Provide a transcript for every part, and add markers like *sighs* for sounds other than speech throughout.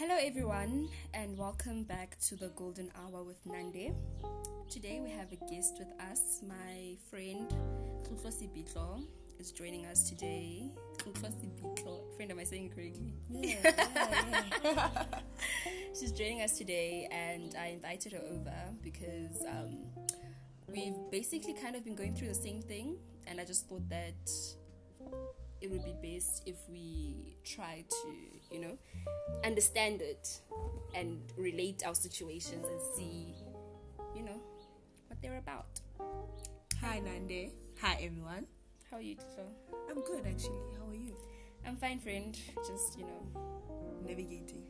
Hello, everyone, and welcome back to the Golden Hour with Nande. Today we have a guest with us. My friend Tlotlo Sibitlo is joining us today. Tlotlo Sibitlo, friend, am I saying correctly? Yeah, yeah, *laughs* yeah. She's joining us today, and I invited her over because um, we've basically kind of been going through the same thing, and I just thought that it would be best if we try to, you know, understand it and relate our situations and see, you know, what they're about. Hi, Nande. Hi, everyone. How are you, Tito? I'm good, actually. How are you? I'm fine, friend. Just, you know, Navigating.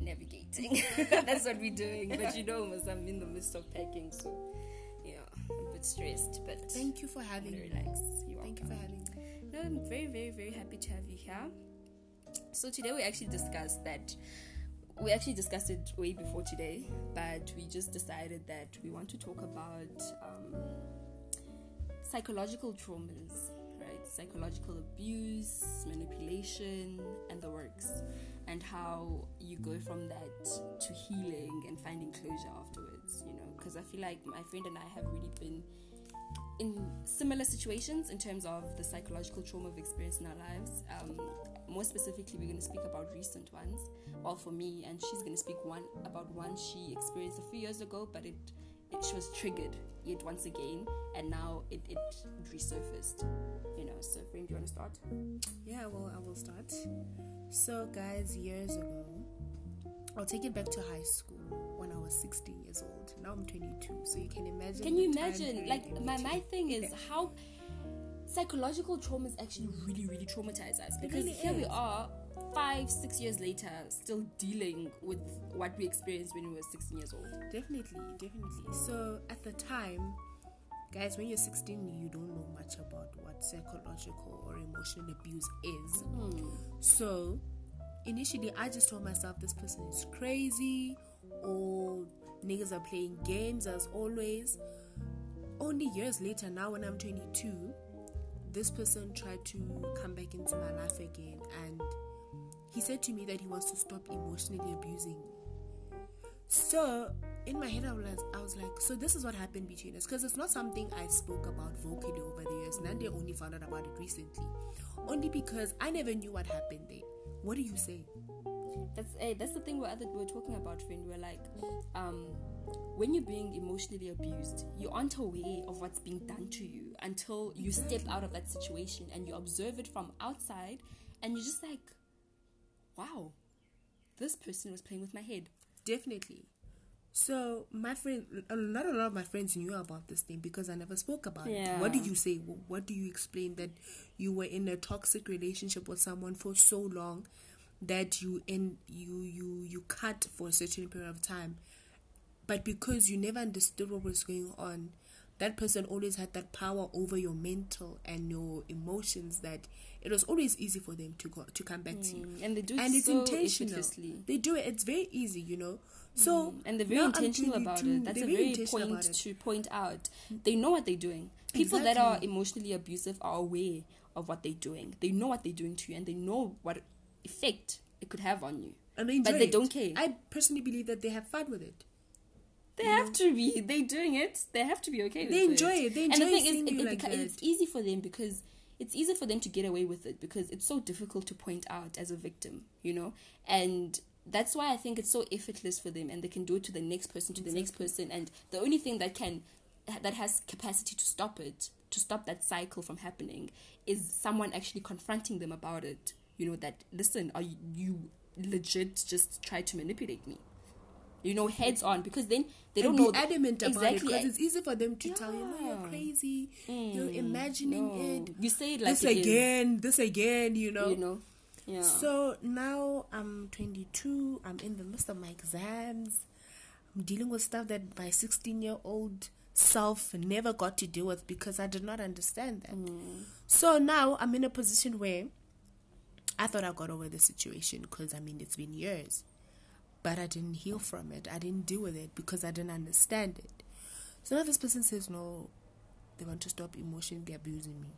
navigating. *laughs* That's what we're doing. But you know, I'm in the midst of packing, so yeah, I'm a bit stressed. But Thank you for having me. relax. You're Thank you for welcome. having me. I'm very, very, very happy to have you here. So today we actually discussed that. We actually discussed it way before today, but we just decided that we want to talk about um, psychological traumas, right? Psychological abuse, manipulation, and the works, and how you go from that to healing and finding closure afterwards. You know, because I feel like my friend and I have really been in similar situations in terms of the psychological trauma we've experienced in our lives. Um, more specifically, we're going to speak about recent ones. Well, for me, and she's going to speak one about one she experienced a few years ago, but it, it was triggered yet once again, and now it, it resurfaced. You know, so friend, do you want to start? Yeah, well, I will start. So, guys, years ago, I'll take it back to high school was 16 years old. Now I'm 22, so you can imagine. Can you imagine? Like my my thing is *laughs* how psychological traumas actually really really traumatize us because really here we are five six years later still dealing with what we experienced when we were 16 years old Definitely, definitely. So at the time, guys, when you're 16, you don't know much about what psychological or emotional abuse is. Hmm. So initially, I just told myself this person is crazy, or niggas are playing games as always. Only years later, now when I'm 22, this person tried to come back into my life again, and he said to me that he wants to stop emotionally abusing me. So in my head, I was, I was like, so this is what happened between us because it's not something I spoke about vocally over the years. Nande only found out about it recently, only because I never knew what happened there. What do you say? That's eh, that's the thing we're, other, we're talking about friend we're like um when you're being emotionally abused you aren't aware of what's being done to you until you step out of that situation and you observe it from outside and you're just like wow this person was playing with my head Definitely. So my friend, a- not a lot of my friends knew about this thing because I never spoke about Yeah. it. What did you say? What do you explain that you were in a toxic relationship with someone for so long that you and you you you cut for a certain period of time, but because you never understood what was going on, that person always had that power over your mental and your emotions that it was always easy for them to go to come back to you and they do and it it's so intentional. They do it. It's very easy, you know. So Mm, and they're very intentional about 22, it. That's a very point to point out. They know what they're doing. People that are emotionally abusive are aware of what they're doing. They know what they're doing to you, and they know what effect it could have on you. and they enjoy but they it. don't care. I personally believe that they have fun with it. They have to be. They're doing it. They have to be okay with They it. enjoy it. They and the enjoy thing is, it, you it like beca- it's easy for them because it's easy for them to get away with it because it's so difficult to point out as a victim, you know. And that's why I think it's so effortless for them, and they can do it to the next person, to the next person, and the only thing that can that has capacity to stop it, to stop that cycle from happening, is someone actually confronting them about it. You know that listen, are you, you legit just try to manipulate me? You know, heads on because then they don't and know be adamant about it exactly because it's easy for them to tell you, "No, you're crazy. you're Mm, imagining no. it. You say it like this it is, again, this again." You know. you know. Yeah. So now I'm 22. I'm in the midst of my exams. I'm dealing with stuff that my 16 year old self never got to deal with because I did not understand that. So now I'm in a position where I thought I got over the situation because I mean it's been years, but I didn't heal from it. I didn't deal with it because I didn't understand it. So now this person says no, they want to stop emotionally abusing me.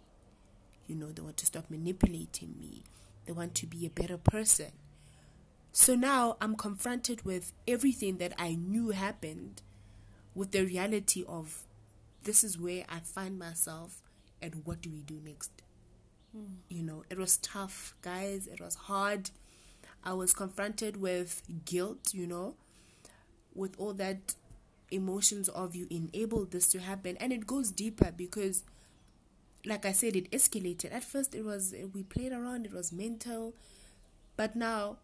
You know, they want to stop manipulating me. They want to be a better person. So now I'm confronted with everything that I knew happened with the reality of this is where I find myself and what do we do next? Mm. You know, it was tough, guys. It was hard. I was confronted with guilt, you know, with all that emotions of you enabled this to happen. And it goes deeper because, like I said, it escalated. At first, it was, we played around, it was mental. But now,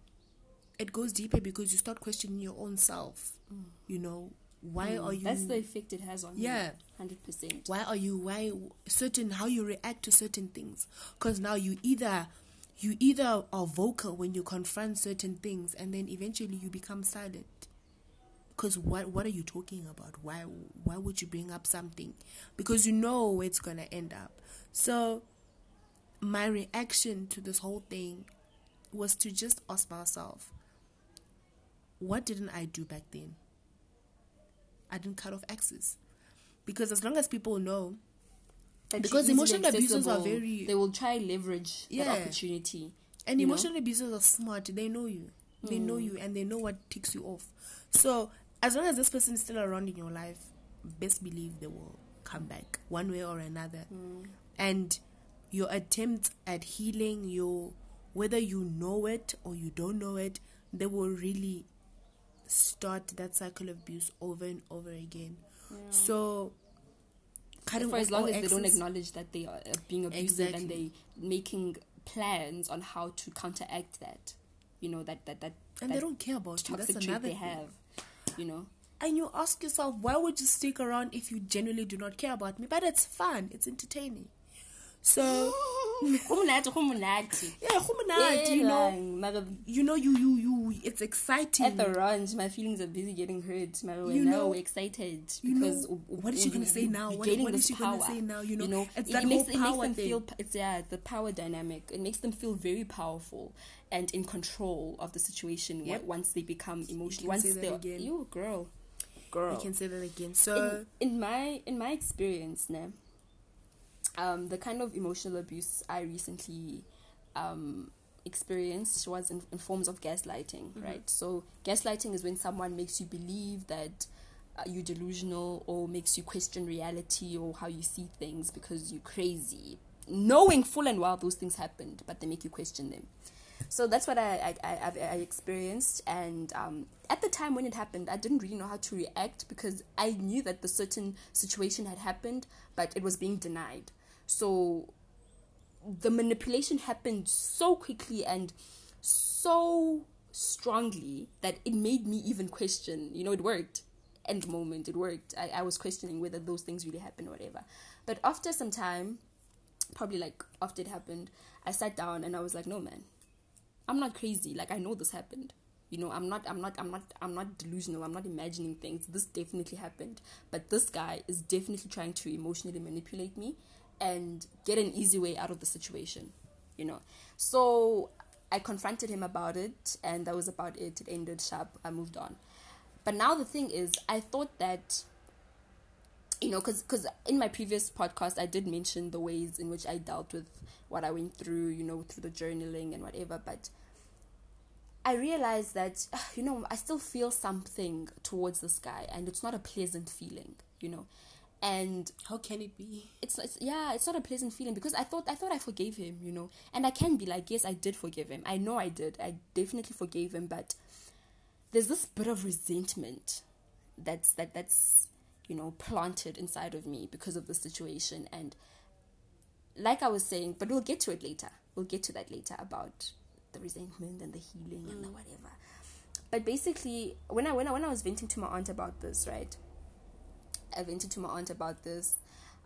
it goes deeper because you start questioning your own self. Mm. You know, why mm. are you that's the effect it has on yeah. you 100% why are you why certain how you react to certain things? Because now you either you either are vocal when you confront certain things and then eventually you become silent. Because what what are you talking about? Why why would you bring up something? Because you know where it's gonna end up. So my reaction to this whole thing was to just ask myself what didn't i do back then I didn't cut off access. Because as long as people know, that because emotional abusers are very. They will try leverage yeah. that opportunity. And emotional know? abusers are smart. They know you. They mm. know you and they know what ticks you off. So as long as this person is still around in your life, best believe they will come back one way or another. Mm. And your attempt at healing your whether you know it or you don't know it, they will really start that cycle of abuse over and over again. Yeah. So, cutting for as long as they don't acknowledge that they are uh, being abusive exactly. and they making plans on how to counteract that, you know that that that and that they don't care about you. That's another they have, you know. And you ask yourself, why would you stick around if you genuinely do not care about me? But it's fun. It's entertaining. So *laughs* *laughs* Humunati, humunati. Yeah, humunati, you know. You know, you, you, you, it's exciting. At the ranch, my feelings are busy getting hurt. my you know, we're excited. You because know, what is she going to say now? What, what is she going to say now? You know, you know it's that it makes, it makes them thing. feel, it's, yeah, the power dynamic. It makes them feel very powerful and in control of the situation yep. once they become emotional. Once they're, you girl. Girl. You can say that again. So, in, in my, in my experience, now, um, the kind of emotional abuse I recently um, experienced was in, in, forms of gaslighting, mm-hmm. right? So, gaslighting is when someone makes you believe that uh, you're delusional or makes you question reality or how you see things because you're crazy, knowing full and well those things happened, but they make you question them. So that's what I, I, I, I experienced. And um, at the time when it happened, I didn't really know how to react because I knew that the certain situation had happened, but it was being denied. So the manipulation happened so quickly and so strongly that it made me even question, you know, it worked. End moment, it worked. I, I was questioning whether those things really happened or whatever. But after some time, probably like after it happened, I sat down and I was like, no man, I'm not crazy. Like I know this happened. You know, I'm not I'm not I'm not I'm not delusional. I'm not imagining things. This definitely happened. But this guy is definitely trying to emotionally manipulate me and get an easy way out of the situation, you know. So I confronted him about it, and that was about it. It ended sharp. I moved on. But now the thing is, I thought that, you know, because because in my previous podcast, I did mention the ways in which I dealt with what I went through, you know, through the journaling and whatever. But I realized that, *sighs* you know, I still feel something towards this guy, and it's not a pleasant feeling, you know and how can it be? it's, it's yeah it's not a pleasant feeling because i thought i thought i forgave him you know. And i can be like yes i did forgive him. I know i did. I definitely forgave him. But there's this bit of resentment that's that that's you know planted inside of me because of the situation. And like i was saying but we'll get to it later. We'll get to that later about the resentment and the healing mm. and the mm. whatever. But basically when i when i when i was venting to my aunt about this right I vented to my aunt about this,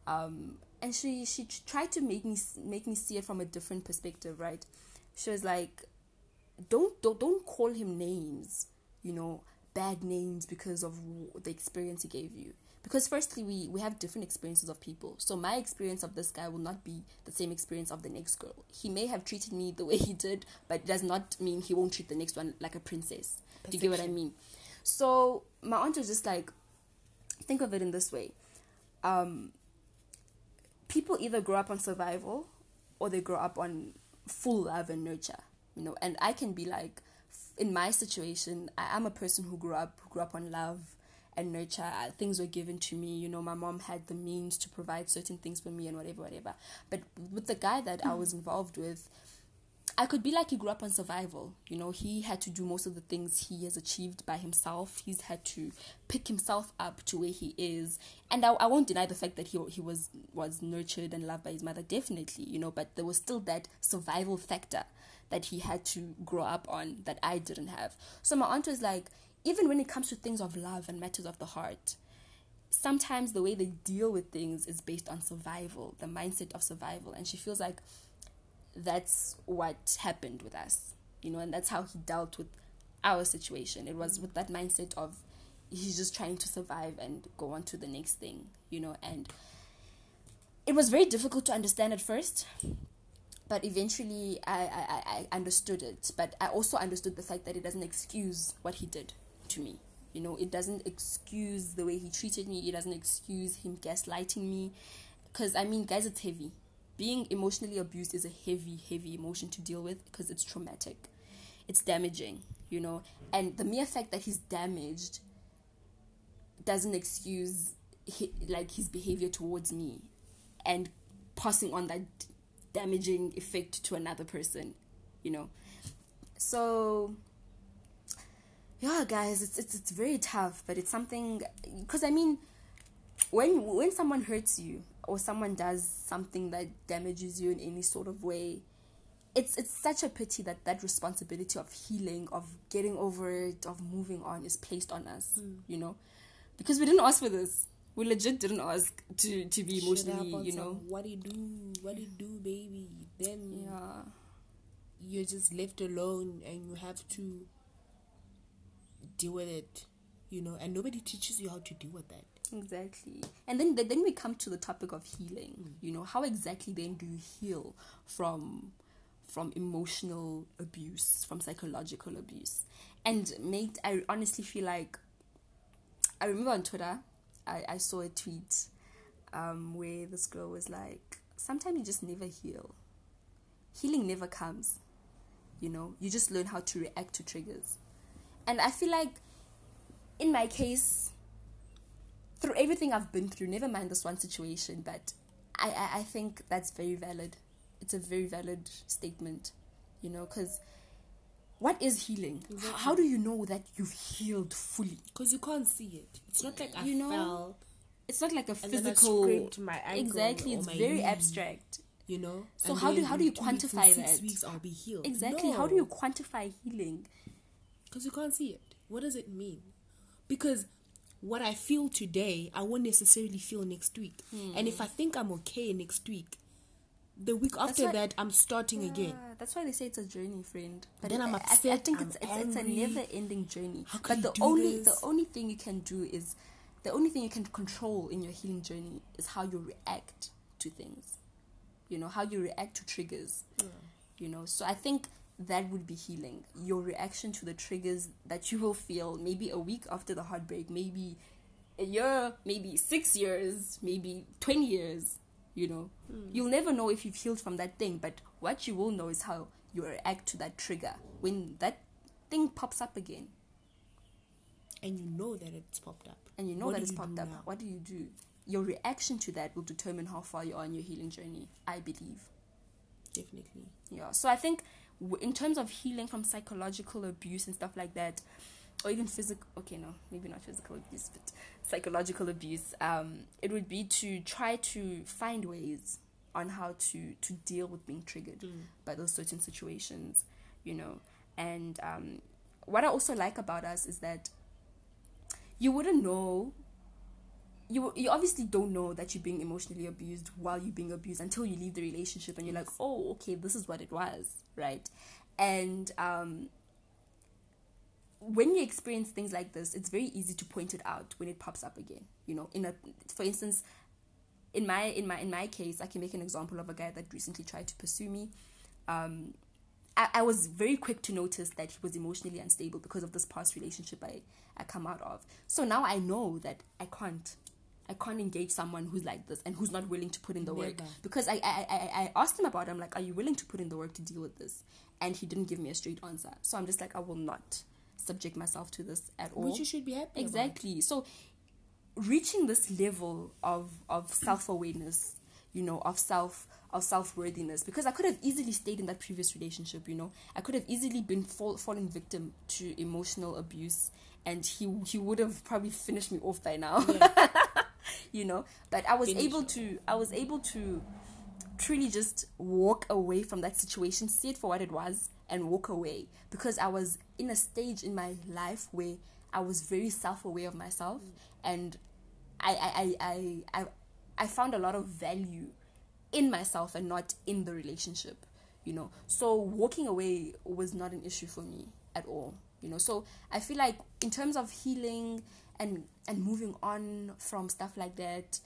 um, and she she tried to make me make me see it from a different perspective. Right? She was like, "Don't don't don't call him names, you know, bad names because of the experience he gave you." Because firstly, we we have different experiences of people. So my experience of this guy will not be the same experience of the next girl. He may have treated me the way he did, but it does not mean he won't treat the next one like a princess. Perfection. Do you get what I mean? So my aunt was just like, think of it in this way um, people either grow up on survival or they grow up on full love and nurture you know and i can be like in my situation, I am a person who grew up who grew up on love and nurture. Uh, Things were given to me. You know, my mom had the means to provide certain things for me and whatever, whatever. But with the guy that I was involved with, I could be like he grew up on survival. You know, he had to do most of the things he has achieved by himself. He's had to pick himself up to where he is. And I, I won't deny the fact that he he was was nurtured and loved by his mother, definitely. You know, but there was still that survival factor that he had to grow up on that I didn't have. So my aunt was like, even when it comes to things of love and matters of the heart, sometimes the way they deal with things is based on survival, the mindset of survival. And she feels like that's what happened with us, you know, and that's how he dealt with our situation. It was with that mindset of he's just trying to survive and go on to the next thing, you know, and it was very difficult to understand at first, but eventually I, I, I understood it. But I also understood the fact that it doesn't excuse what he did to me. You know, it doesn't excuse the way he treated me, it doesn't excuse him gaslighting me. Because, I mean, guys, it's heavy being emotionally abused is a heavy, heavy emotion to deal with because it's traumatic. It's damaging, you know. And the mere fact that he's damaged doesn't excuse like his behavior towards me and passing on that damaging effect to another person, you know. So yeah, guys, it's it's it's very tough, but it's something because I mean, when when someone hurts you or someone does something that damages you in any sort of way, it's it's such a pity that that responsibility of healing, of getting over it, of moving on is placed on us. Hmm. You know, because we didn't ask for this. We legit didn't ask to to be emotionally, on you some, know. what do you do? What do you do, baby? Then Yeah. you're just left alone and you have to deal with it, you know, and nobody teaches you how to deal with that. Exactly. And then then we come to the topic of healing. You know, how exactly then do you heal from from emotional abuse, from psychological abuse? And mate, I honestly feel like I remember on Twitter I, I saw a tweet um, where this girl was like, Sometimes you just never heal. Healing never comes. You know, you just learn how to react to triggers. And I feel like in my case, through everything I've been through, never mind this one situation, but I, I, I think that's very valid. It's a very valid statement, you know, because what is healing? H- How do you know that you've healed fully? Because you can't see it. It's not like I You know, fell, It's not like a And then I physical. my ankle exactly, it's very knee. abstract. you know. So and how do- how do you in two weeks- in quantify six that? weeks I'll be healed. Exactly. How do you quantify healing? Because you can't see it. What does it mean? Because what I feel today, I won't necessarily feel next week. And if I hmm. think I'm okay next week, the week after why- that, I'm starting again. That's why they say it's a journey, friend. But Then I'm I- I, I upset, think it's it's, it's a never-ending journey. How but the only this? the only thing you can do is the only thing you can control in your healing journey is how you react to things. You know how you react to triggers. You know, so I think that would be healing. Your reaction to the triggers that you will feel maybe a week after the heartbreak, maybe a year, maybe six years, maybe 20 years, you know. Hmm. You'll never know if you've healed from that thing, but what you will know is how you react to that trigger when that thing pops up again And you know that it's popped up. and you know What that it's popped up. now? What do you do? Your reaction to that will determine how far you are in your healing journey, I believe. Definitely. Yeah. So I think in terms of healing from psychological abuse and stuff like that, or even physical, okay, no, maybe not physical abuse, but psychological abuse, um, it would be to try to find ways on how to to deal with being triggered by those certain situations, you know. And um, what I also like about us is that you wouldn't know you you obviously don't know that you're being emotionally abused while you're being abused until you leave the relationship and you're like, oh, okay, this is what it was, right? And um, when you experience things like this, it's very easy to point it out when it pops up again. You know, in a for instance, in my in my in my case, I can make an example of a guy that recently tried to pursue me. Um, I, I was very quick to notice that he was emotionally unstable because of this past relationship I, I come out of. So now I know that I can't I can't engage someone who's like this and who's not willing to put in the work. Because I, I, I, I asked him about it. I'm like, are you willing to put in the work to deal with this? And he didn't give me a straight answer. So I'm just like, I will not subject myself to this at all. Which you should be happy about. Exactly. So reaching this level of of self awareness, you know, of self of self worthiness, because I could have easily stayed in that previous relationship. You know, I could have easily been fall, falling victim to emotional abuse, and he he would have probably finished me off by now. *laughs* you know, but I was Finish able to I was able to truly just walk away from that situation, see it for what it was, and walk away because I was in a stage in my life where I was very self aware of myself mm. and I, I, I, I, I, I found a lot of value in myself and not in the relationship, you know. So walking away was not an issue for me at all, you know. So I feel like in terms of healing and and moving on from stuff like that,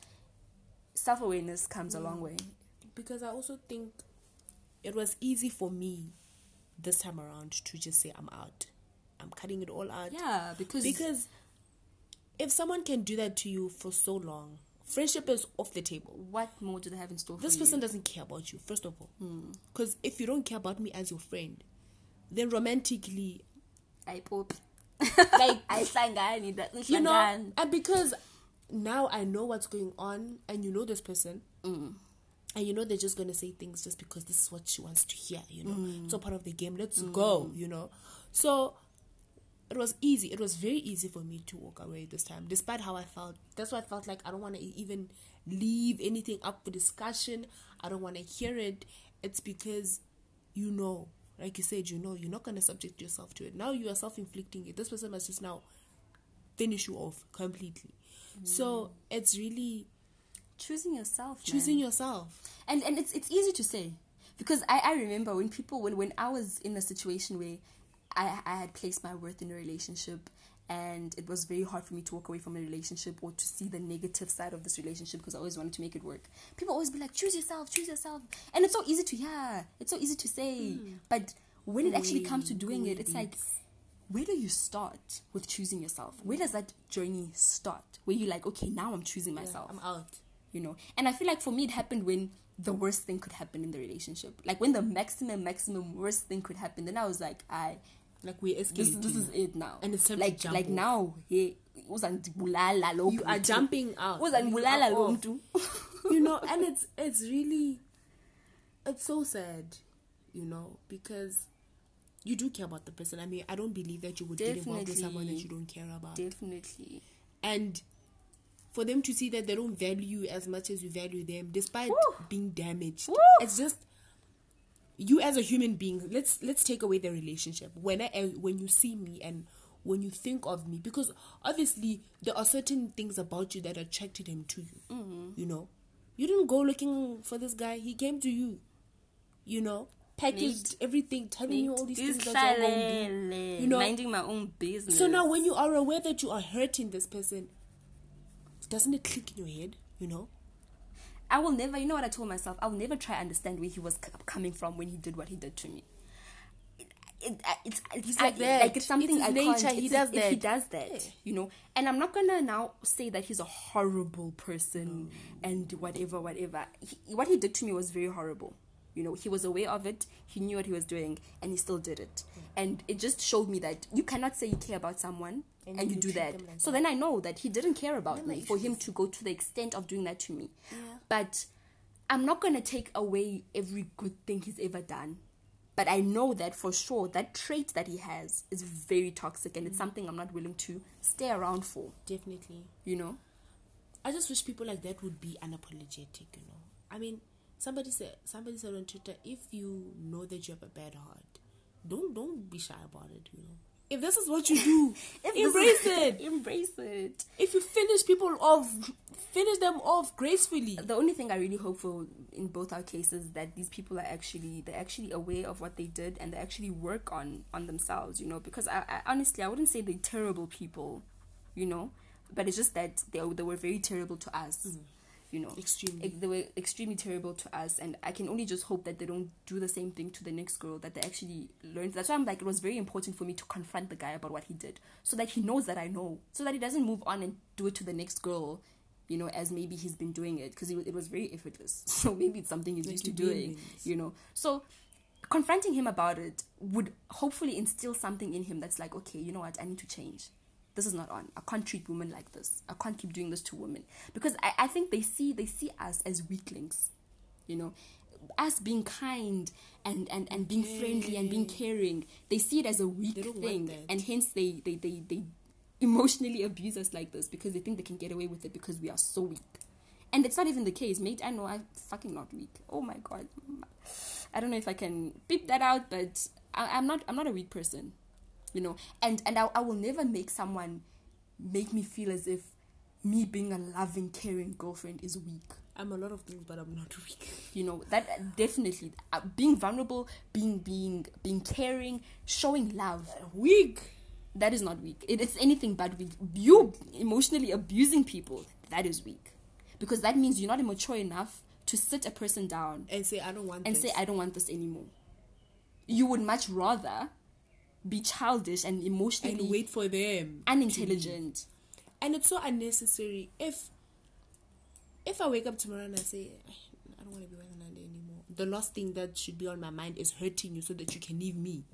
self awareness comes a long way. because I also think it was easy for me this time around to just say I'm out. I'm cutting it all out. Yeah, because Because if someone can do that to you for so long, friendship is off the table. what more do they have in store This person you? doesn't care about you, first of all. Hmm. Because if you don't care about me as your friend, then romantically, I pop. *laughs* like, I sangani that you know, and because now I know what's going on, and you know this person, Mm. and you know they're just gonna say things just because this is what she wants to hear. You know, Mm. it's all part of the game. Let's go. You know, so it was easy. It was very easy for me to walk away this time, despite how I felt. That's why I felt like I don't want to even leave anything up for discussion. I don't want to hear it. It's because you know, like you said, you know, you're not gonna subject yourself to it. Now you are self-inflicting it. This person must just now finish you off completely. Mm. So it's really choosing yourself, choosing man. yourself. and and it's it's easy to say because I I remember when people when when I was in a situation where I I had placed my worth in a relationship. And it was very hard for me to walk away from a relationship or to see the negative side of this relationship because I always wanted to make it work. People always be like, choose yourself, choose yourself. And it's so easy to hear, it's so easy to say. Hmm. But when it actually comes to doing it, it's like, where do you start with choosing yourself? Where does that journey start? Where you're like, okay, now I'm choosing myself I'm out. you know and i feel like for me it happened when the worst thing could happen in the relationship like when the maximum maximum worst thing could happen then i was like i Like we're this, this is it now And it's like jump like off. now hey uzandibulala lo you are jumping out. uzandibulala You lo mntu you know, *laughs* and it's it's really it's so sad, you know, because you do care about the person. I mean, I don't believe that you would get involved with someone that you don't care about. definitely and for them to see that they don't value you as much as you value them, despite Woo. being damaged, Woo. it's just you as a human being. Let's let's take away the relationship. When I when you see me and when you think of me, because obviously there are certain things about you that attracted him to you. Mm-hmm. You know, you didn't go looking for this guy; he came to you. You know, packaged everything, telling you all these things that do. You know, minding my own business so now, when you are aware that you are hurting this person, doesn't it click in your head? You know, I will never, you know what I told myself? I'll never try to understand where he was c- coming from when he did what he did to me. It, it, it's it's He's I- like. Like it's something It's I nature. can't. He it's does his- He that. does that, you know. And I'm not gonna now say that he's a horrible person and whatever, whatever. He, what he did to me was very horrible. You know, he was aware of it. He knew what he was doing, and he still did it. And it just showed me that you cannot say you care about someone And and, you, you do that. like so then I know that he didn't care about me for him to go to the extent of doing that to me. But I'm not gonna take away every good thing he's ever done. But I know that for sure that trait that he has is very toxic and it's mm. something I'm not willing to stay around for, definitely. you know? I just wish people like that would be unapologetic. You know, I mean, somebody said somebody said on Twitter, if you know that you have a bad heart, don't don't be shy about it. You know, if this is what you do, *laughs* embrace it. *laughs* embrace it. If you finish people off, finish them off gracefully. The only thing I really hope for in both our cases that these people are actually they're actually aware of what they did and they actually work on on themselves, you know, because I, I honestly I wouldn't say they're terrible people, you know, but it's just that they they were very terrible to us. Mm. You know, Extremely. Ex- they were extremely terrible to us, and I can only just hope that they don't do the same thing to the next girl. That they actually learn. That's why I'm like, it was very important for me to confront the guy about what he did, so that he knows that I know, so that he doesn't move on and do it to the next girl, you know, as maybe he's been doing it because it, it was very effortless. *laughs* So maybe it's something he's used to doing doing, eh, this. you know. So confronting him about it would hopefully instill something in him that's like, okay, you know what, I need to change. This is not on. I can't treat women like this. I can't keep doing this to women because I, I think they see they see us as weaklings, you know, us being kind and and and being friendly and being caring. They see it as a weak They don't want thing, and hence they they they they emotionally abuse us like this because they think they can get away with it because we are so weak. And it's not even the case, mate. I know I'm fucking not weak. Oh my god. I don't know if I can beep that out, but I, I'm not. I'm not a weak person, you know. And and I, I will never make someone make me feel as if me being a loving, caring girlfriend is weak. I'm a lot of things, but I'm not *laughs* weak. You know that definitely uh, being vulnerable, being being being caring, showing love. Weak. That is not weak. It is anything but weak. You emotionally abusing people. That is weak, because that means you're not mature enough to sit a person down And say I don't want and this. say I don't want this anymore. You would much rather be childish and emotionally and wait for them. unintelligent. *clears throat* And it's so unnecessary. If if I wake up tomorrow and I say I don't want to be with Ananda anymore, the last thing that should be on my mind is hurting you so that you can leave me.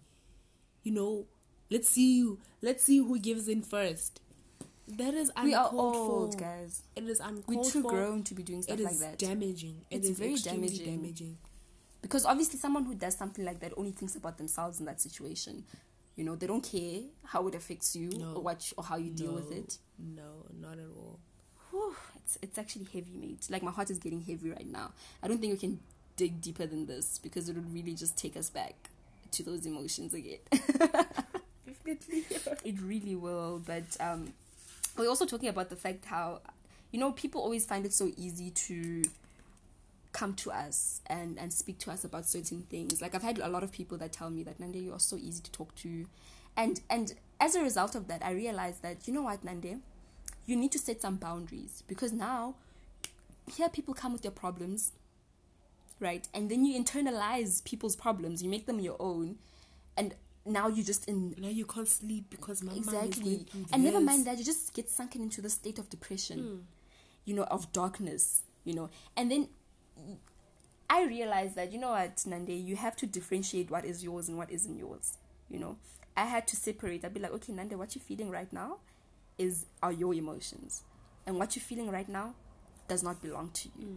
You know, let's see you. Let's see who gives in first. That is uncalled We are old, for. guys. It is uncalled We're too for. grown to be doing stuff It is like that. damaging. It It's is very damaging. damaging. because obviously, someone who does something like that only thinks about themselves in that situation. You know, they don't care how it affects you No. or what or how you deal with it. No, not at all. Whew, it's it's actually heavy, mate. Like my heart is getting heavy right now. I don't think we can dig deeper than this because it would really just take us back to those emotions again. *laughs* Definitely. *laughs* it really will. But um, we're also talking about the fact how, you know, people always find it so easy to come to us and, and speak to us about certain things. Like I've had a lot of people that tell me that Nande, you are so easy to talk to. And and as a result of that, I realized that, you know what, Nande, you need to set some boundaries because now here people come with their problems, right? And then you internalize people's problems, you make them your own, and now you just in now you can't sleep because my exactly. and never mind that you just get sunken into the state of depression hmm. you know of darkness you know. And then i realized that you know what nande you have to differentiate what is yours and what isn't yours you know? I had to separate. I'd be like okay nande what you're feeling right now is are your emotions and what you're feeling right now does not belong to you mm.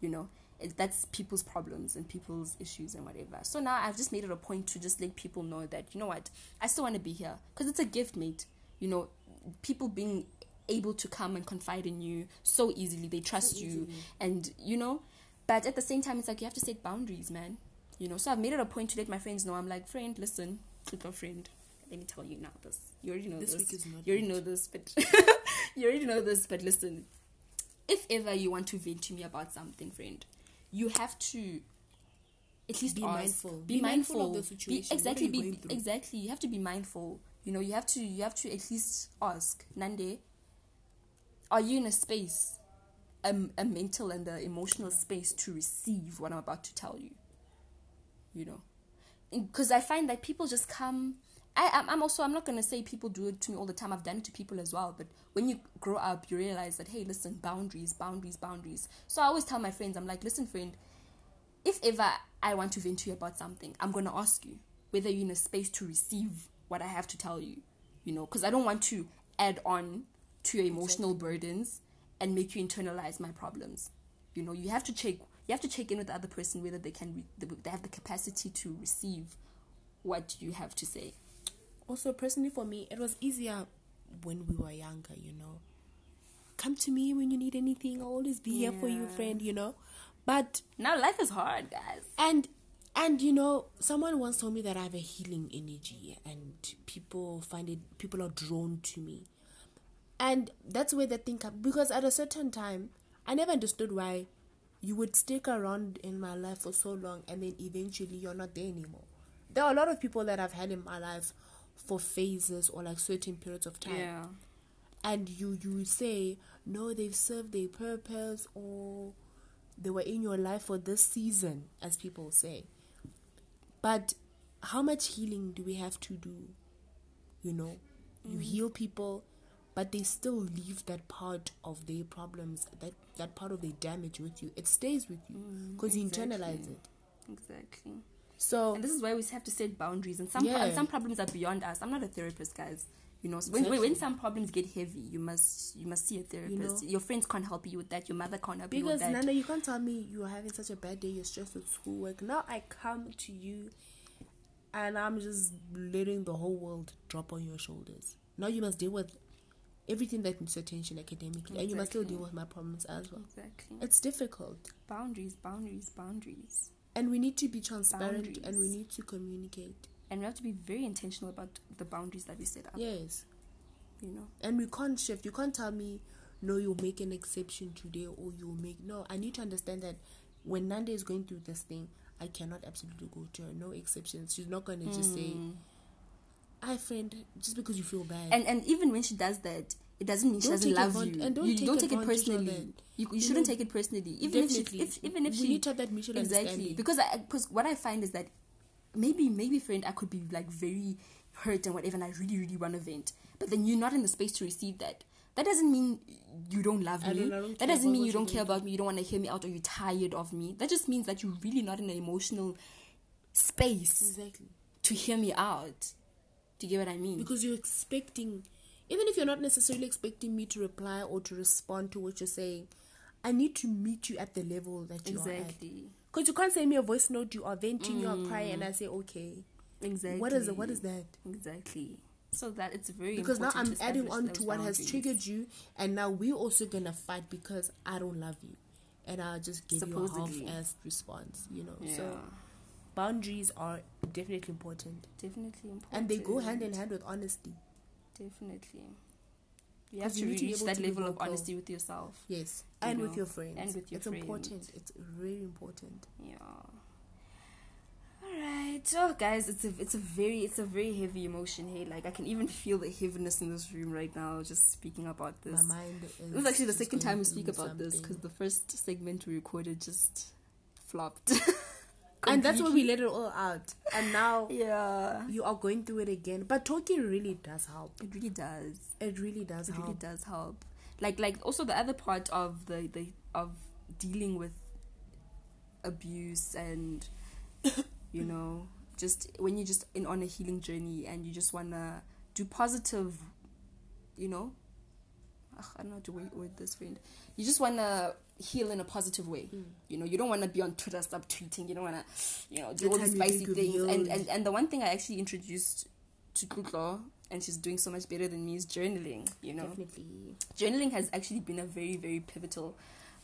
you know? It, that's people's problems and people's issues and whatever. So now i've just made it a point to just let people know that you know what i still want to be here because it's a gift mate. You know people being able to come and confide in you so easily they trust you and you know but at the same time it's like you have to set boundaries man you know so i've made it a point to let my friends know i'm like friend listen super friend let me tell you now this you already know This this, week is not you already know this but *laughs* you already know this but listen if ever you want to vent to me about something friend you have to at least Be ask. mindful. Be, Be mindful mindful of the situation. Are exactly. Be, exactly. You have to be mindful. You know, you have to. You have to at least ask. Nande, are you in a space, a, a mental and the emotional space to receive what I'm about to tell you? You know, because I find that people just come. I, I'm- also. I'm not gonna say people do it to me all the time. I've done it to people as well. But when you grow up, you realize that hey, listen, boundaries, boundaries, boundaries. So I always tell my friends, I'm like, listen, friend, if ever I want to vent to you about something, I'm gonna ask you whether you're in a space to receive what I have to tell you. You know, because I don't want to add on to your emotional burdens and make you internalize my problems. You know, you have to check. You have to check in with the other person whether they can. Re- they have the capacity to receive what you have to say. Also, personally, for me, it was easier when we were younger, you know. Come to me when you need anything. I'll always be here for you, friend, you know. But, Now life is hard, guys. and, and, you know, someone once told me that I have a healing energy and people find it, people are drawn to me. And that's where the thing comes. Because at a certain time, I never understood why you would stick around in my life for so long and then eventually you're not there anymore. There are a lot of people that I've had in my life for phases or like certain periods of time. And you you say, no, they've served their purpose or they were in your life for this season, as people say. But how much healing do we have to do? You know, you mm-hmm. heal people, but they still leave that part of their problems, that that part of their damage with you. It stays with you mm, because you internalize it. Exactly. So And this is why we have to set boundaries. And some Yeah. and some problems are beyond us. I'm not a therapist, guys. You know, so when, when, Exactly. when some problems get heavy, you must you must see a therapist. know? Your friends can't help you with that. Your mother can't help you Because with that. Nana, you can't tell me you're having such a bad day, you're stressed with schoolwork. Now I come to you and I'm just letting the whole world drop on your shoulders. Now you must deal with everything that needs attention academically, and you must still deal with my problems as well. exactly. It's difficult, Boundaries, boundaries, boundaries. and we need to be transparent and we need to communicate. And we have to be very intentional about the boundaries that we set up. Yes, You know. and we can't shift. You can't tell me, no, you'll make an exception today, or you'll make no. I need to understand that when Nanda is going through this thing, I cannot absolutely go to her. No exceptions. She's not going to just say, hmm. "Hi, friend," just because you feel bad. And and even when she does that, it doesn't mean she Don't doesn't love advan- you. and don't you take don't take it personally. You, you You shouldn't know, take it personally. Even if if, even if we she need to have that mutual exactly because I because what I find is that maybe maybe friend I could be like very hurt and whatever, and I really really want to vent, but then you're not in the space to receive that. That doesn't mean you don't love I me. don't- I don't that doesn't mean you don't care about me. You don't want to hear me out, or you're tired of me. That just means that you're really not in an emotional space exactly to hear me out. Do you get what I mean? because you're expecting, even if you're not necessarily expecting me to reply or to respond to what you're saying, I need to meet you at the level that you are at. Because you can't send me a voice note, you are venting, you are crying, and I mm. say, okay. Exactly. What is it? What is that? Exactly. So that it's very Because now I'm adding on to what has triggered you, and now we're also gonna fight because I don't love you, and I'll just give Supposedly. you a half-assed response, you know. Yeah, So boundaries are definitely important, definitely important. and they go hand in hand with honesty. Definitely. You have to you need to be reach able that to level of honesty with yourself. Yes, You and with your friends. and with your friends. it's important. It's really important. Yeah. All right. Oh, guys, it's a it's a very it's a very heavy emotion. Hey, like I can even feel the heaviness in this room right now. Just speaking about this. My mind is. This is actually the second time we speak about this because the first segment we recorded just flopped. *laughs* and that's why we let it all out. And now *laughs* Yeah. you are going through it again. But talking really does help. It really does. It really does It help. really does help. Like like also the other part of the, the of dealing with abuse and *laughs* you know just when you're just in on a healing journey and you just wanna do positive, you know. Ugh, I don't know how to word this friend. You just wanna heal in a positive way. Mm. You know, you don't wanna be on Twitter stop tweeting. You don't wanna, you know, do The all these spicy things. And, and and the one thing I actually introduced to Kutlo, and she's doing so much better than me, is journaling. You know, Definitely. journaling has actually been a very very pivotal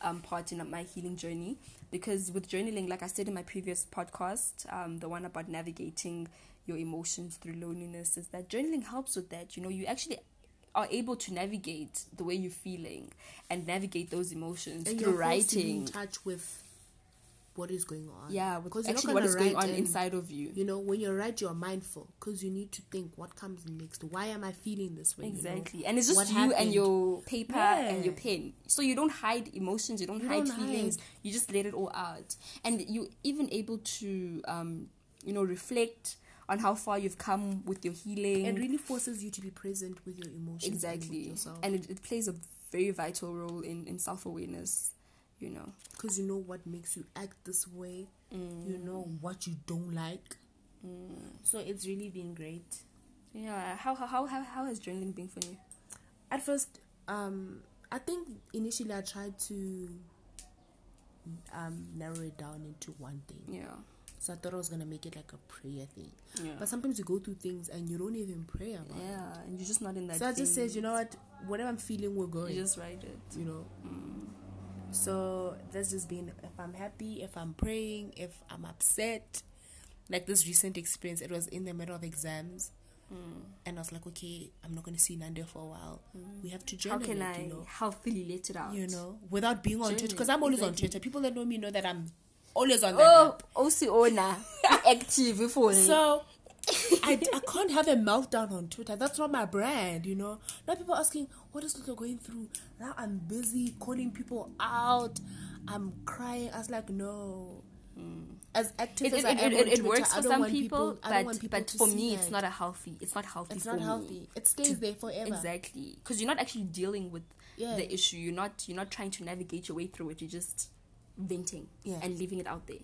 um, part in my healing journey because with journaling like i said in my previous podcast um, the one about navigating your emotions through loneliness is that journaling helps with that you know you actually are able to navigate the way you're feeling and navigate those emotions And through be in writing touch with what is going on. yeah with 'Cause you're not actually what is going on inside of you You know, when you write, you're mindful because you need to think what comes next. Why am I feeling this way? you know? Exactly. And it's just What you happened? and your paper and your pen. So you don't hide emotions, you don't You hide don't feelings, hide. you just let it all out. And you even able to um, you know, reflect on how far you've come with your healing. It really forces you to be present with your emotions. and exactly. yourself. And it, it plays a very vital role in, in self awareness, you know. because you know what makes you act this way. Mm. You know what you don't like. So it's really been great. Yeah. How how how how, how has journaling been for you? At first, um, I think initially I tried to um, narrow it down into one thing. Yeah. So I thought I was gonna make it like a prayer thing. Yeah. But sometimes you go through things and you don't even pray about it. yeah, and you're just not in that. So I just said, you know what, whatever I'm feeling, we're going. you just write it. you know. Mm. So that's just been if I'm happy, if I'm praying, if I'm upset. Like this recent experience, it was in the middle of exams, Mm. and I was like, okay, I'm not going to see Nande for a while. We have to How journal can it, I you know, healthily let it out? you know, without being on Twitter because I'm always on. Twitter. People that know me know that I'm always on that. Oh, app. also owner active for So I, I can't have a meltdown on Twitter. That's not my brand, you know. Now people asking, what is Luther going through? Now I'm busy calling people out. I'm crying. I was like, no. As active It, as it, I it, am it, on it Twitter, works I for don't some want people, I but people but for see me, it's not a healthy. It's not healthy. It's for not me. healthy. It stays there forever. Exactly, because you're not actually dealing with Yeah. the issue. You're not. You're not trying to navigate your way through it. You're just venting Yeah. and leaving it out there.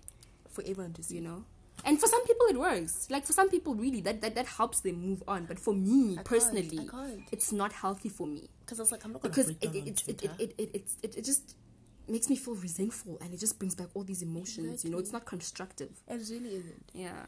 For everyone to see. You know. And for some people, it works. Like for some people, really, that that, that helps them move on. But for me I can't, personally, I can't. it's not healthy for me Because I was like, I'm not gonna because break it down it it, it, it, it, it, it, it just makes me feel resentful and it just brings back all these emotions. You know, it's not constructive. It really isn't. Yeah.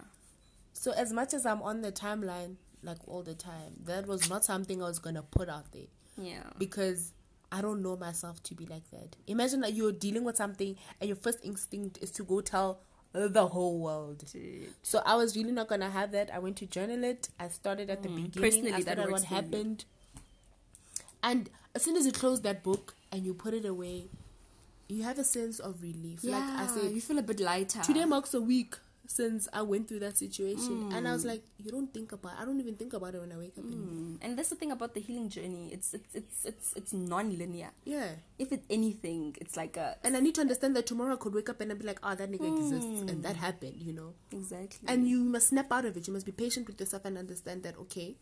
So as much as I'm on the timeline, like all the time, that was not something I was gonna put out there Yeah. because I don't know myself to be like that. Imagine that you're dealing with something and your first instinct is to go tell the whole world. Dude. So I was really not gonna have that. I went to journal it. I started at the beginning. Mm. Personally, I that works what happened. And as soon as you close that book and you put it away, you have a sense of relief. Yeah. Like I said, you feel a bit lighter. today marks a week since I went through that situation, and Mm. I was like, you don't think about. I don't even think about it when I wake up. anymore. Mm. And that's the thing about the healing journey. It's it's it's it's it's non-linear. Yeah. If it's anything, it's like a And I need to understand that tomorrow I could wake up and I'd be like, oh, that nigga exists, and that happened, you know. exactly. And you must snap out of it. You must be patient with yourself and understand that, okay,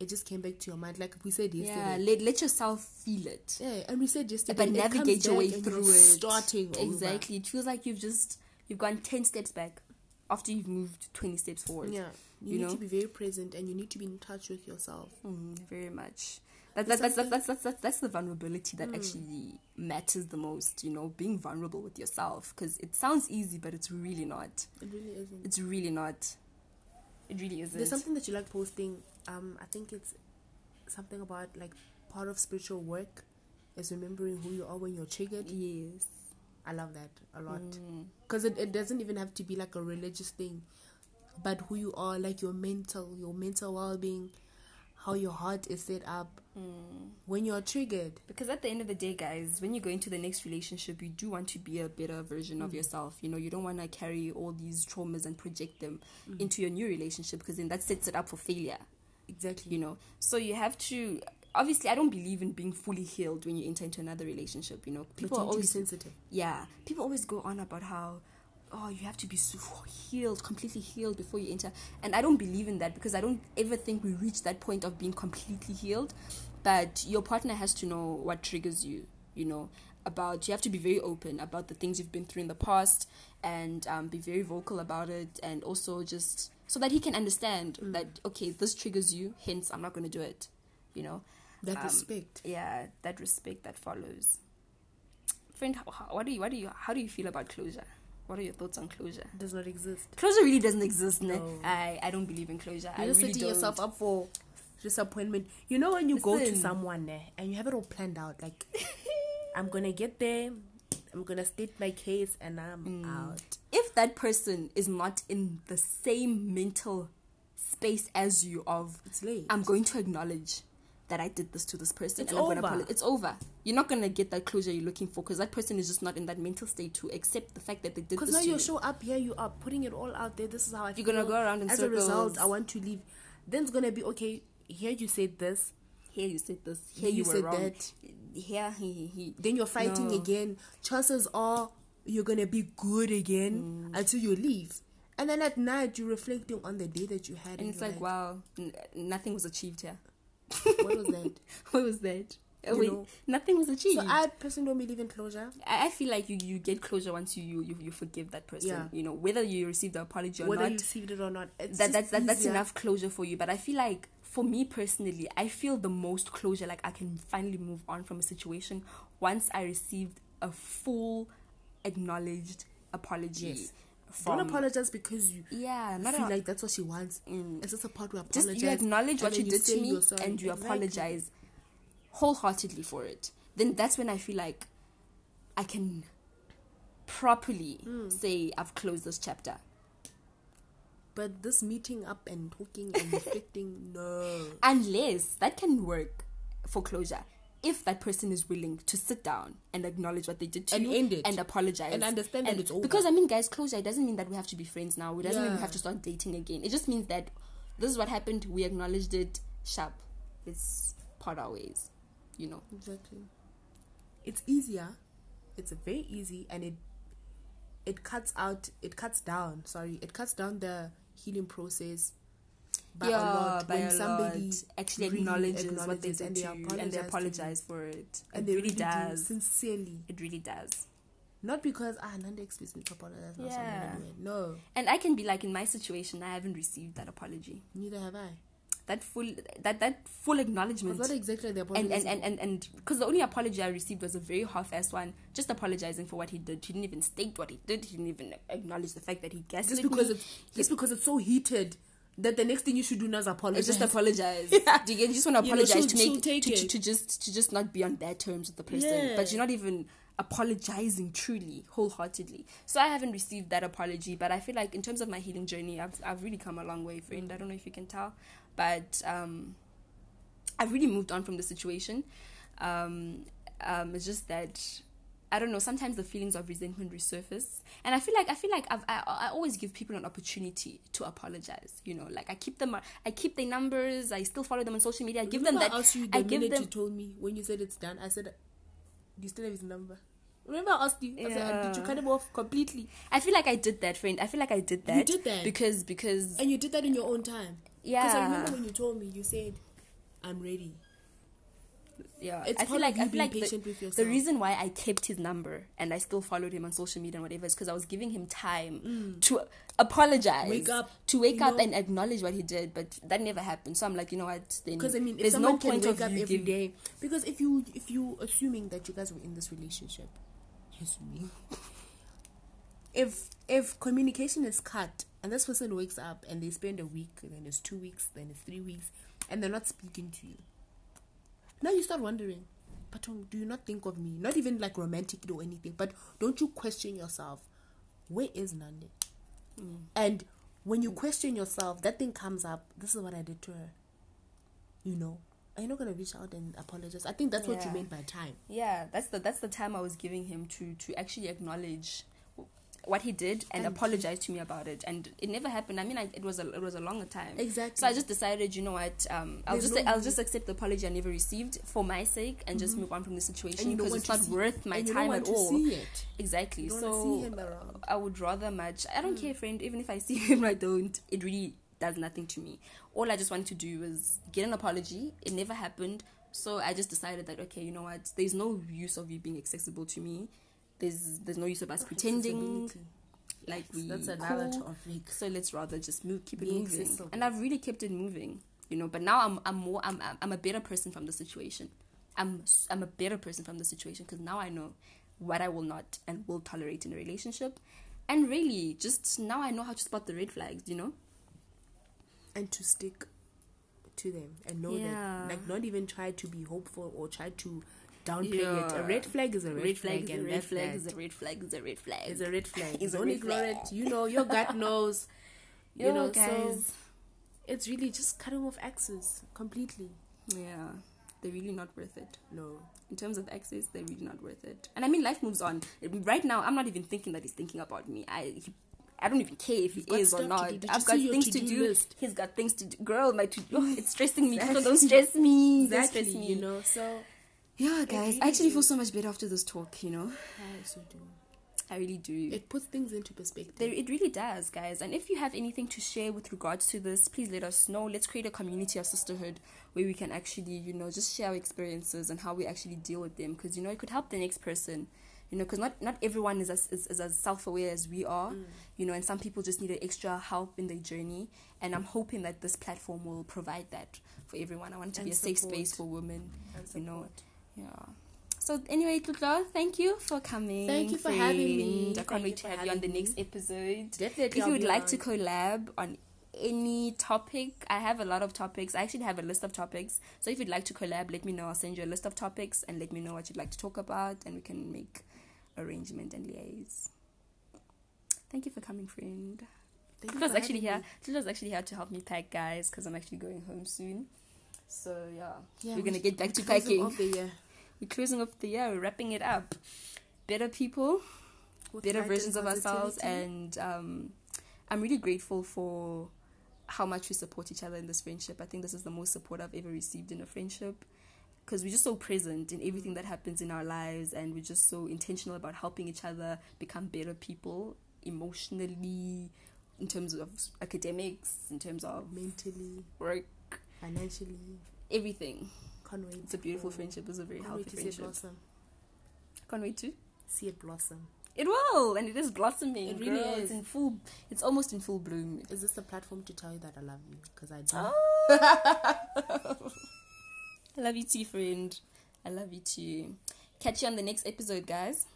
it just came back to your mind. Like we said yesterday. yeah, let let yourself feel it. Yeah, and we said yesterday. but navigate your way through it. Starting over. exactly. It feels like you've just you've gone ten steps back after you've moved twenty steps forward. Yeah, you, You need know? to be very present and you need to be in touch with yourself. Mm, very much. That, that, that's, something- that's, that's, that's, that's the vulnerability that actually matters the most, you know, being vulnerable with yourself. Because it sounds easy, but it's really not. It really isn't. It's really not. It really isn't. There's something that you like posting. Um, I think it's something about like part of spiritual work is remembering who you are when you're triggered. Yes. I love that a lot Mm. because it, it doesn't even have to be like a religious thing, but who you are, like your mental, your mental well-being, how your heart is set up Mm. when you're triggered. Because at the end of the day, guys, when you go into the next relationship, you do want to be a better version of yourself. You know, you don't want to carry all these traumas and project them into your new relationship because then that sets it up for failure. Exactly. you know so you have to obviously i don't believe in being fully healed when you enter into another relationship you know people are always sensitive. yeah. People always go on about how oh you have to be so healed completely healed before you enter. And i don't believe in that because i don't ever think we reach that point of being completely healed. But your partner has to know what triggers you you know about you have to be very open about the things you've been through in the past and um, be very vocal about it and also just so that he can understand that okay this triggers you hence i'm not going to do it you know That Um, respect. yeah that respect that follows friend how, how, what do you what do you how do you feel about closure what are your thoughts on closure Does not exist. closure really doesn't exist ne? No. i i don't believe in closure i You're really setting don't yourself up for disappointment. You know when you go to someone eh, and you have it all planned out, like *laughs* I'm gonna get there, I'm gonna state my case, and I'm Mm. out. if that person is not in the same mental space as you of It's late. i'm going to acknowledge that i did this to this person It's and i'm going to over. apologize it's over you're not going to get that closure you're looking for because that person is just not in that mental state to accept the fact that they did Because this now to you show up here, you are putting it all out there. This is how I You're feel. gonna go around in As a result. I want to leave. Then it's gonna be okay. Here you said this. here you said this Here here you, said wrong that. here he, he, he Then you're fighting No. again. Chances are you're gonna be good again Mm. until you leave. And then at night you're reflecting on the day that you had. and it's you're like wow n- nothing was achieved here what was that? *laughs* what was that Oh, You wait, know. nothing was achieved So I personally don't believe in closure. I I feel like you, you get closure once you, you, you, forgive that person. Yeah. You know, whether you receive the apology or Whether not, you received it or not, it's that, that's, that, that's enough closure for you. But I feel like, for me personally, I feel the most closure, like I can finally move on from a situation once I received a full, acknowledged apology. Yes. From, Don't apologize because you Yeah, not feel a, like that's what she wants. Mm. It's just a part where apologize. just you acknowledge what and you did to me and you apologize wholeheartedly for it then that's when i feel like i can properly Hmm. say i've closed this chapter But this meeting up and talking and *laughs* reflecting, no. unless that can work for closure if that person is willing to sit down and acknowledge what they did to And you end it. and apologize. And understand that it's over. because i mean guys closure it doesn't mean that we have to be friends now. It doesn't mean we have to start dating again. It just means that this is what happened. We acknowledged it. Sharp. Let's part our ways you know? Exactly. It's easier. It's very easy, and it it cuts out it cuts down. Sorry. It cuts down the healing process by yeah, a lot by when somebody lot. actually really acknowledges, what they did and they apologize and they apologize for it. and it they really, really do does. sincerely It really does. not because ah Nanda expects me to apologize now, so I'm Yeah. no And I can be like in my situation, I haven't received that apology. neither have I That full that that full acknowledgement. what exactly are they and apologizing and and and because the only apology I received was a very half-assed one, just apologizing for what he did. He didn't even state what he did. He didn't even acknowledge the fact that he guessed. just because me. it's just because it's so heated that the next thing you should do now is apologize just *laughs* apologize. Yeah. Do you, get, you just want to You know, apologize to make to, to, to just to just not be on bad terms with the person, Yeah. but you're not even apologizing truly, wholeheartedly. So I haven't received that apology, but I feel like in terms of my healing journey, I've I've really come a long way, friend. I don't know if you can tell, but um, I've really moved on from the situation. Um, um, it's just that I don't know. Sometimes the feelings of resentment resurface, and I feel like I feel like I've, I I always give people an opportunity to apologize. You know, like I keep them, I keep their numbers. I still follow them on social media. I give them that. I asked you the I give minute them. you told me when you said it's done. I said, "Do you still have his number?" Remember I asked you. I said, "Uh, "Did you cut him off completely?" I feel like I did that, friend. I feel like I did that. You did that. because because And you did that in your own time. Yeah. Because I remember when you told me, you said, "I'm ready." Yeah. It's I feel like I feel like the, the reason why I kept his number and I still followed him on social media and whatever is because I was giving him time to apologize, Mm. Wake up, to wake up know? and acknowledge what he did. But that never happened. So I'm like, you know what? Then Because I mean, there's no point wake of up you every day, because if you if you assuming that you guys were in this relationship, me. *laughs* If if communication is cut and this person wakes up and they spend a week, then it's two weeks, then it's three weeks, and they're not speaking to you, now you start wondering, but um, do you not think of me? Not even like romantically or anything, but don't you question yourself? Where is Nande? And when you question yourself, that thing comes up. This is what I did to her. You know, are you not gonna reach out and apologize? I think that's what you Yeah. meant by time. Yeah, that's the that's the time I was giving him to to actually acknowledge what he did and, And- apologize to me about it. And it never happened. I mean, I, it was a it was a longer time. Exactly. So I just decided, you know what? Um, I'll There's just no I'll just accept the apology I never received for my sake and just move on from the situation because it's not see- worth my time at to all. see it. Exactly. So see him. I would rather much. I don't care, friend. Even if I see *laughs* him, I don't. It really does nothing to me. All I just wanted to do was get an apology. It never happened. So I just decided that okay, you know what? There's no use of you being accessible to me. There's there's no use of us pretending Accessibility. like we That's another cool. topic. So let's rather just move, keep it Be moving. accessible. And I've really kept it moving, you know. But now I'm I'm more I'm I'm- a better person from the situation. I'm I'm a better person from the situation because now I know what I will not and will tolerate in a relationship, and really just now I know how to spot the red flags. You know. And to stick to them and know Yeah. that, like, not even try to be hopeful or try to downplay it. A red flag is a red, Red flag, flag and red flag is a red flag is a red flag. It's a red flag. *laughs* It's Don't ignore it. You know, your gut *laughs* knows. You Yo, know, so guys. it's really just cutting off access completely. yeah, they're really not worth it. No. in terms of access, they're really not worth it. And I mean, life moves on. Right now, I'm not even thinking that he's thinking about me. I, he, I don't even care if he You've is or not. I've got things to to-do list? He's got things to do. Girl, my to oh, it's stressing me. Exactly. *laughs* Don't stress me. Don't Exactly. stress me. You know, so Yeah, guys. really I actually feel so much better after this talk. You know, I also do. I really do. It puts things into perspective. There, it really does, guys. And if you have anything to share with regards to this, please let us know. Let's create a community of sisterhood where we can actually, you know, just share our experiences and how we actually deal with them. Because you know, it could help the next person. You know, because not not everyone is as is, is as self aware as we are. Mm. You know, and some people just need an extra help in their journey. And I'm hoping that this platform will provide that for everyone. I want it to And be a safe space for women. You know. Yeah. So anyway, Tlotlo, thank you for coming. Thank you for having me. friend. I can't Thank wait to have you on the me. next episode. Definitely. If you would like on. to collab on any topic, I have a lot of topics. I actually have a list of topics. So if you'd like to collab, let me know. I'll send you a list of topics and let me know what you'd like to talk about, and we can make arrangement and liaise. Thank you for coming, friend. Thank actually here. Tlotlo's actually here to help me pack, guys, because I'm actually going home soon. So yeah. Yeah, we're gonna get back to packing. Off the year We're closing off the year. We're wrapping it up. Better people, with better versions of ourselves, and um, I'm really grateful for how much we support each other in this friendship. I think this is the most support I've ever received in a friendship, because we're just so present in everything that happens in our lives and we're just so intentional about helping each other become better people emotionally in terms of academics in terms of Mentally, work financially. everything Can't wait. it's a beautiful friendship it's a very Can't healthy wait to see it friendship blossom. can't wait to See it blossom. it will and it is blossoming It really girl. is. it's in full it's almost in full bloom Is this the platform to tell you that I love you? Because I do. Oh. *laughs* I love you too, friend. I love you too. Catch you on the next episode, guys.